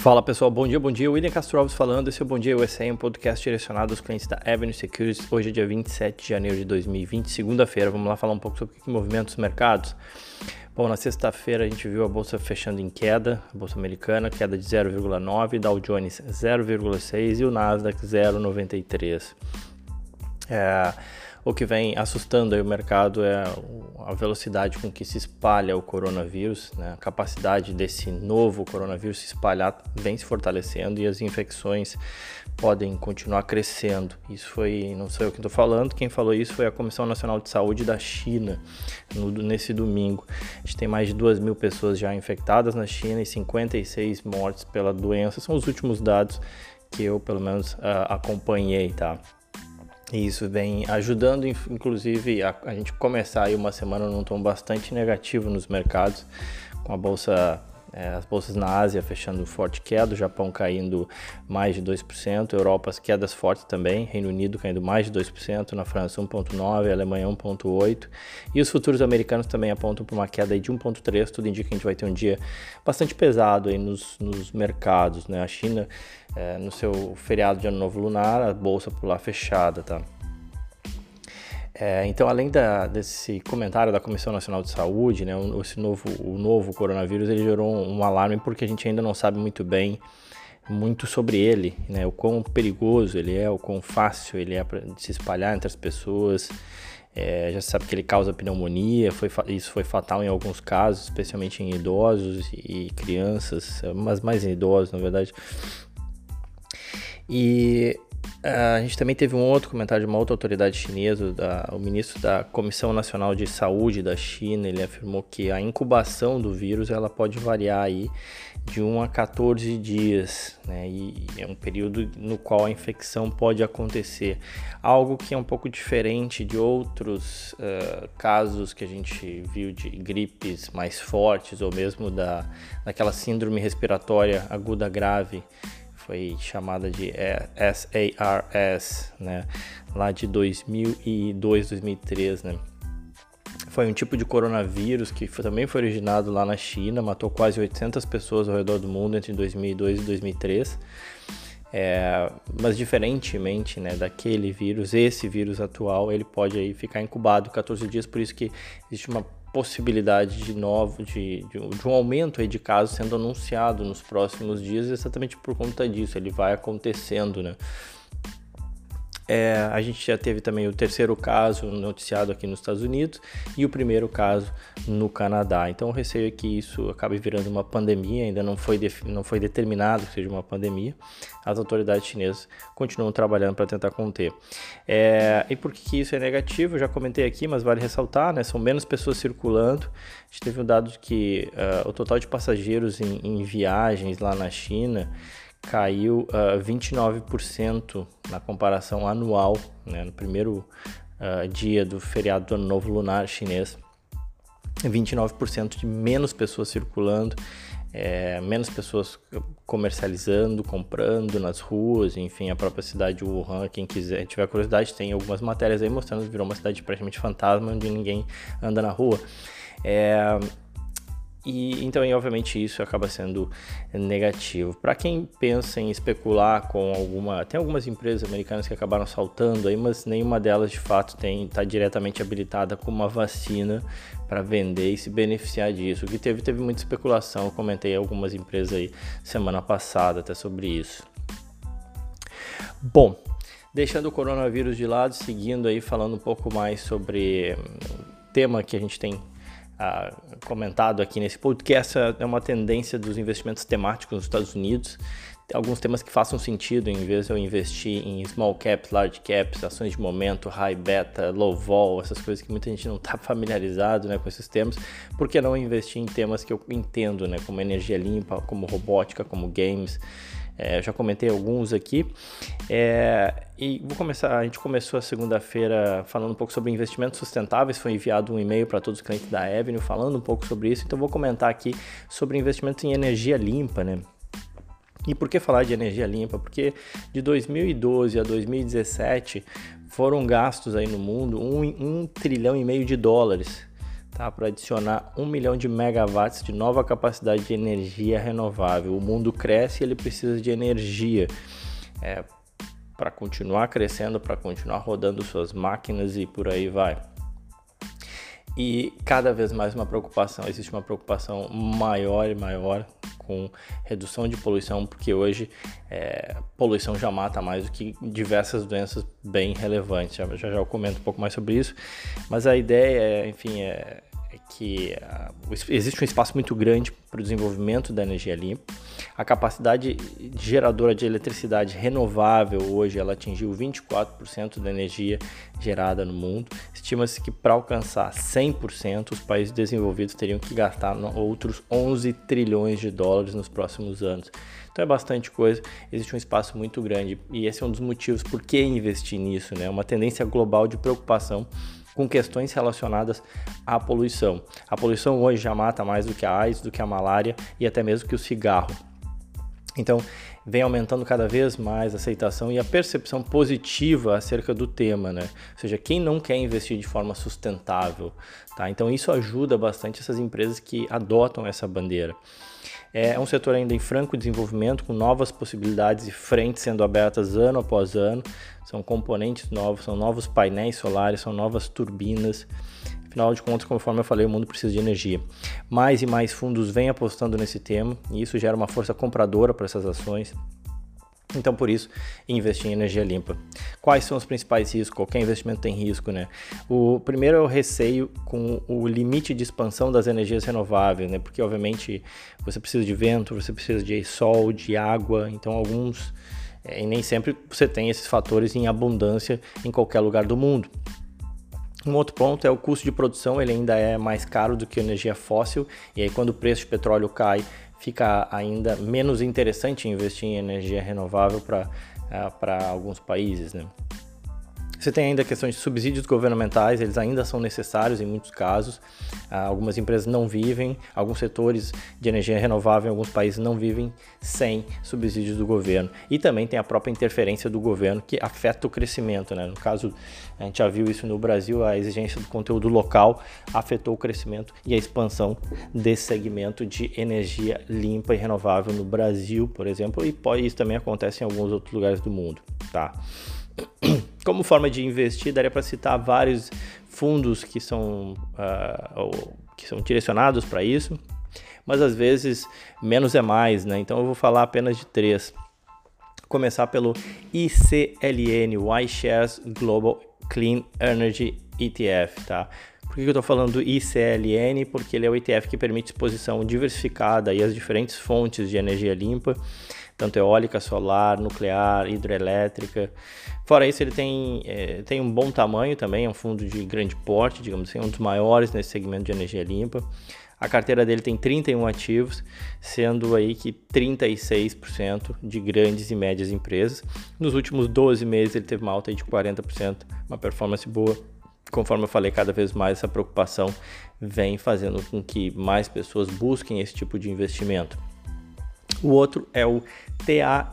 Fala pessoal, bom dia, bom dia. William Castro Alves falando. Esse é o Bom Dia USA, um podcast direcionado aos clientes da Avenue Securities. Hoje é dia 27 de janeiro de 2020, segunda-feira. Vamos lá falar um pouco sobre o que movimenta os mercados. Bom, na sexta-feira a gente viu a bolsa fechando em queda, a bolsa americana, queda de 0,9, Dow Jones 0,6 e o Nasdaq 0,93. É, o que vem assustando o mercado é a velocidade com que se espalha o coronavírus, né? a capacidade desse novo coronavírus se espalhar vem se fortalecendo e as infecções podem continuar crescendo. Isso foi, não sou eu que estou falando, quem falou isso foi a Comissão Nacional de Saúde da China no, nesse domingo. A gente tem mais de 2 mil pessoas já infectadas na China e 56 mortes pela doença. São os últimos dados que eu, pelo menos, uh, acompanhei, tá? Isso vem ajudando, inclusive, a, a gente começar aí uma semana num tom bastante negativo nos mercados, com a bolsa é, as bolsas na Ásia fechando forte queda, o Japão caindo mais de 2%, Europa as quedas fortes também, Reino Unido caindo mais de 2%, na França 1,9%, Alemanha 1,8%, e os futuros americanos também apontam para uma queda de 1,3%, tudo indica que a gente vai ter um dia bastante pesado aí nos, nos mercados, né? A China, é, no seu feriado de Ano Novo Lunar, a bolsa por lá fechada, tá? É, então, além da, desse comentário da Comissão Nacional de Saúde, né, esse novo, o novo coronavírus, ele gerou um, um alarme porque a gente ainda não sabe muito bem muito sobre ele, né, o quão perigoso ele é, o quão fácil ele é para se espalhar entre as pessoas. É, já sabe que ele causa pneumonia, foi, isso foi fatal em alguns casos, especialmente em idosos e crianças, mas mais em idosos, na verdade. E a gente também teve um outro comentário de uma outra autoridade chinesa, da, o ministro da Comissão Nacional de Saúde da China, ele afirmou que a incubação do vírus ela pode variar aí de 1 a 14 dias, né? E é um período no qual a infecção pode acontecer. Algo que é um pouco diferente de outros uh, casos que a gente viu de gripes mais fortes ou mesmo da, daquela síndrome respiratória aguda grave foi chamada de SARS, né, lá de 2002, 2003, né. Foi um tipo de coronavírus que foi, também foi originado lá na China, matou quase 800 pessoas ao redor do mundo entre 2002 e 2003. É, mas diferentemente né, daquele vírus, esse vírus atual, ele pode aí ficar incubado 14 dias, por isso que existe uma possibilidade de novo de, de, de, um aumento de casos sendo anunciado nos próximos dias exatamente por conta disso. Ele vai acontecendo né é, a gente já teve também o terceiro caso noticiado aqui nos Estados Unidos e o primeiro caso no Canadá. Então, o receio é que isso acabe virando uma pandemia, ainda não foi, não foi determinado que seja uma pandemia. As autoridades chinesas continuam trabalhando para tentar conter. É, e por que isso é negativo? Eu já comentei aqui, mas vale ressaltar, né? São menos pessoas circulando. A gente teve um dado que uh, o total de passageiros em, em viagens lá na China caiu uh, ah, 29% na comparação anual, né, no primeiro uh, dia do feriado do Ano Novo Lunar chinês. 29% de menos pessoas circulando, é, menos pessoas comercializando, comprando nas ruas, enfim, a própria cidade de Wuhan, quem quiser, tiver curiosidade, tem algumas matérias aí mostrando que virou uma cidade praticamente fantasma, onde ninguém anda na rua. É, e então, e, obviamente, isso acaba sendo negativo. Para quem pensa em especular com alguma, tem algumas empresas americanas que acabaram saltando aí, mas nenhuma delas de fato tem está diretamente habilitada com uma vacina para vender e se beneficiar disso. O que teve teve muita especulação. Eu comentei algumas empresas aí semana passada até sobre isso. Bom, deixando o coronavírus de lado, seguindo aí falando um pouco mais sobre o tema que a gente tem comentado aqui nesse podcast é uma tendência dos investimentos temáticos nos Estados Unidos. Alguns temas que façam sentido, em vez de eu investir em small caps, large caps, ações de momento, high beta, low vol, essas coisas que muita gente não está familiarizado né, com esses termos, por que não investir em temas que eu entendo, né, como energia limpa, como robótica, como games? É, já comentei alguns aqui. É, e vou começar. A gente começou a segunda-feira falando um pouco sobre investimentos sustentáveis. Foi enviado um e-mail para todos os clientes da Avenue falando um pouco sobre isso. Então vou comentar aqui sobre investimentos em energia limpa, né? E por que falar de energia limpa? Porque de 2012 a 2017 foram gastos aí no mundo um, um trilhão e meio de dólares tá, para adicionar um milhão de megawatts de nova capacidade de energia renovável. O mundo cresce e ele precisa de energia é, para continuar crescendo, para continuar rodando suas máquinas e por aí vai. E cada vez mais uma preocupação, existe uma preocupação maior e maior com redução de poluição, porque hoje é, poluição já mata mais do que diversas doenças bem relevantes. Já, já, eu comento um pouco mais sobre isso, mas a ideia, é, enfim, é que uh, existe um espaço muito grande para o desenvolvimento da energia limpa. A capacidade geradora de eletricidade renovável hoje ela atingiu 24% da energia gerada no mundo. Estima-se que para alcançar 100%, os países desenvolvidos teriam que gastar outros 11 trilhões de dólares nos próximos anos. Então é bastante coisa, existe um espaço muito grande e esse é um dos motivos por que investir nisso, né? Uma tendência global de preocupação com questões relacionadas à poluição. A poluição hoje já mata mais do que a AIDS, do que a malária e até mesmo que o cigarro. Então, vem aumentando cada vez mais a aceitação e a percepção positiva acerca do tema, né? Ou seja, quem não quer investir de forma sustentável, tá? Então, isso ajuda bastante essas empresas que adotam essa bandeira. É um setor ainda em franco desenvolvimento, com novas possibilidades e frentes sendo abertas ano após ano. São componentes novos, são novos painéis solares, são novas turbinas. Afinal de contas, conforme eu falei, o mundo precisa de energia. Mais e mais fundos vêm apostando nesse tema e isso gera uma força compradora para essas ações. Então, por isso, investir em energia limpa. Quais são os principais riscos? Qualquer investimento tem risco, né? O primeiro é o receio com o limite de expansão das energias renováveis, né? Porque, obviamente, você precisa de vento, você precisa de sol, de água, então alguns. É, e nem sempre você tem esses fatores em abundância em qualquer lugar do mundo. Um outro ponto é o custo de produção, ele ainda é mais caro do que energia fóssil, e aí quando o preço de petróleo cai, fica ainda menos interessante investir em energia renovável para uh, alguns países. Né? Você tem ainda questões de subsídios governamentais, eles ainda são necessários em muitos casos. Ah, algumas empresas não vivem, alguns setores de energia renovável em alguns países não vivem sem subsídios do governo. E também tem a própria interferência do governo que afeta o crescimento. Né? No caso, a gente já viu isso no Brasil, a exigência do conteúdo local afetou o crescimento e a expansão desse segmento de energia limpa e renovável no Brasil, por exemplo, e pode, isso também acontece em alguns outros lugares do mundo. Tá? Como forma de investir, daria para citar vários fundos que são, uh, que são direcionados para isso, mas às vezes menos é mais, né? Então eu vou falar apenas de três. Começar pelo ICLN, iShares Global Clean Energy ETF, tá? Por que eu estou falando do ICLN? Porque ele é o ETF que permite exposição diversificada e as diferentes fontes de energia limpa tanto eólica, solar, nuclear, hidrelétrica. Fora isso, ele tem, é, tem um bom tamanho também, é um fundo de grande porte, digamos assim, um dos maiores nesse segmento de energia limpa. A carteira dele tem 31 ativos, sendo aí que 36% de grandes e médias empresas. Nos últimos 12 meses ele teve uma alta de 40%, uma performance boa. Conforme eu falei, cada vez mais essa preocupação vem fazendo com que mais pessoas busquem esse tipo de investimento. O outro é o TAN,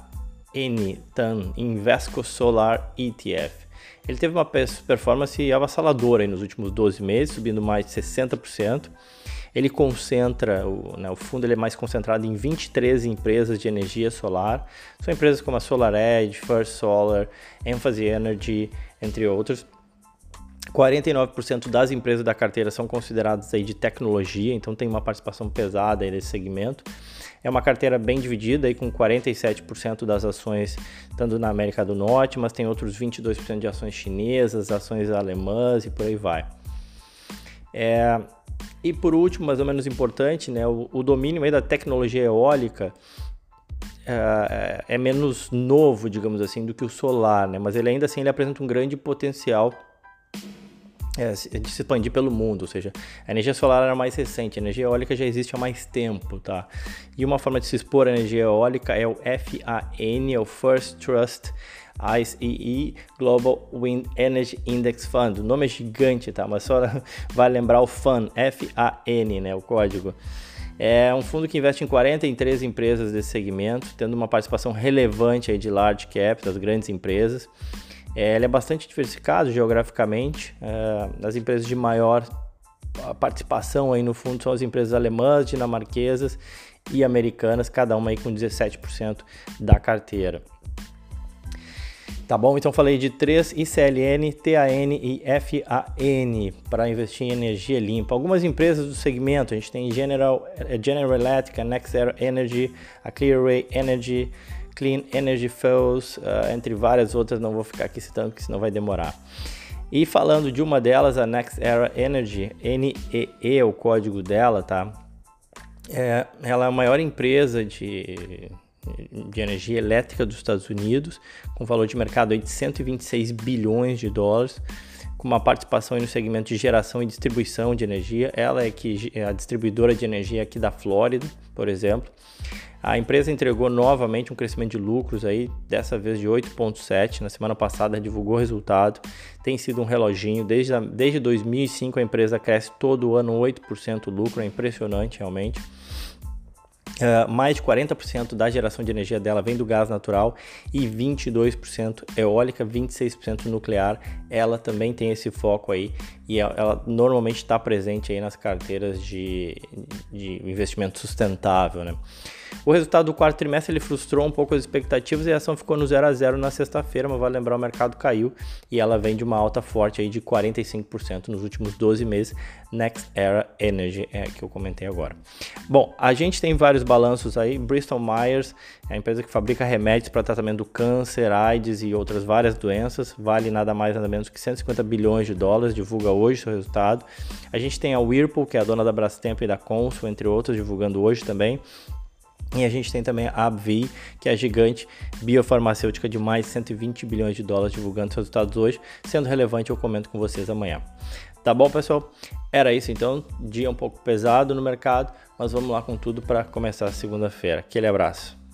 TAN Invesco Solar ETF. Ele teve uma performance avassaladora nos últimos 12 meses, subindo mais de 60%. Ele concentra, o, né, o fundo ele é mais concentrado em 23 empresas de energia solar. São empresas como a SolarEdge, First Solar, Emphasis Energy, entre outros. 49% das empresas da carteira são consideradas aí de tecnologia, então tem uma participação pesada nesse segmento. É uma carteira bem dividida, aí com 47% das ações estando na América do Norte, mas tem outros 22% de ações chinesas, ações alemãs e por aí vai. É, e por último, mais ou menos importante, né, o, o domínio aí da tecnologia eólica é, é, menos novo, digamos assim, do que o solar, né, mas ele ainda assim ele apresenta um grande potencial é, de se expandir pelo mundo, ou seja, a energia solar era mais recente, a energia eólica já existe há mais tempo, tá? E uma forma de se expor à energia eólica é o FAN, é o First Trust ICE Global Wind Energy Index Fund. O nome é gigante, tá? Mas só vai lembrar o FAN, F-A-N, né? O código. É um fundo que investe em 43 empresas desse segmento, tendo uma participação relevante aí de large caps, das grandes empresas. É, ele é bastante diversificado geograficamente. É, as empresas de maior a participação aí no fundo são as empresas alemãs, dinamarquesas e americanas, cada uma aí com 17% da carteira. Tá bom? Então falei de três ICLN, TAN e FAN para investir em energia limpa. Algumas empresas do segmento, a gente tem General, eh, General Electric, NextEra Energy, a Clearway Energy, Clean Energy Fuels, uh, entre várias outras, não vou ficar aqui citando porque senão vai demorar. E falando de uma delas, a Next Era Energy, NEE é o código dela, tá? É, ela é a maior empresa de, de energia elétrica dos Estados Unidos, com valor de mercado de 126 bilhões de dólares, com uma participação no segmento de geração e distribuição de energia. Ela é, que, a distribuidora de energia aqui da Flórida, por exemplo. A empresa entregou novamente um crescimento de lucros aí, dessa vez de 8.7. Na semana passada divulgou o resultado. Tem sido um reloginho. Desde, a, desde 2005 a empresa cresce todo ano 8% lucro, é impressionante realmente. Uh, mais de 40% da geração de energia dela vem do gás natural e 22% eólica, 26% nuclear. Ela também tem esse foco aí e ela, ela normalmente está presente aí nas carteiras de, de investimento sustentável, né? O resultado do quarto trimestre ele frustrou um pouco as expectativas e a ação ficou no 0 a 0 na sexta-feira, mas vale lembrar o mercado caiu e ela vem de uma alta forte aí de 45% nos últimos 12 meses. Next Era Energy é que eu comentei agora. Bom, a gente tem vários balanços aí. Bristol Myers é a empresa que fabrica remédios para tratamento do câncer, AIDS e outras várias doenças. Vale nada mais nada menos que 150 bilhões de dólares. Divulga hoje seu resultado. A gente tem a Whirlpool, que é a dona da Brastemp e da Consul, entre outras, divulgando hoje também. E a gente tem também a AbbVie, que é a gigante biofarmacêutica de mais de 120 bilhões de dólares, divulgando seus resultados hoje. Sendo relevante, eu comento com vocês amanhã. Tá bom, pessoal? Era isso então. Dia um pouco pesado no mercado, mas vamos lá com tudo para começar segunda-feira. Aquele abraço.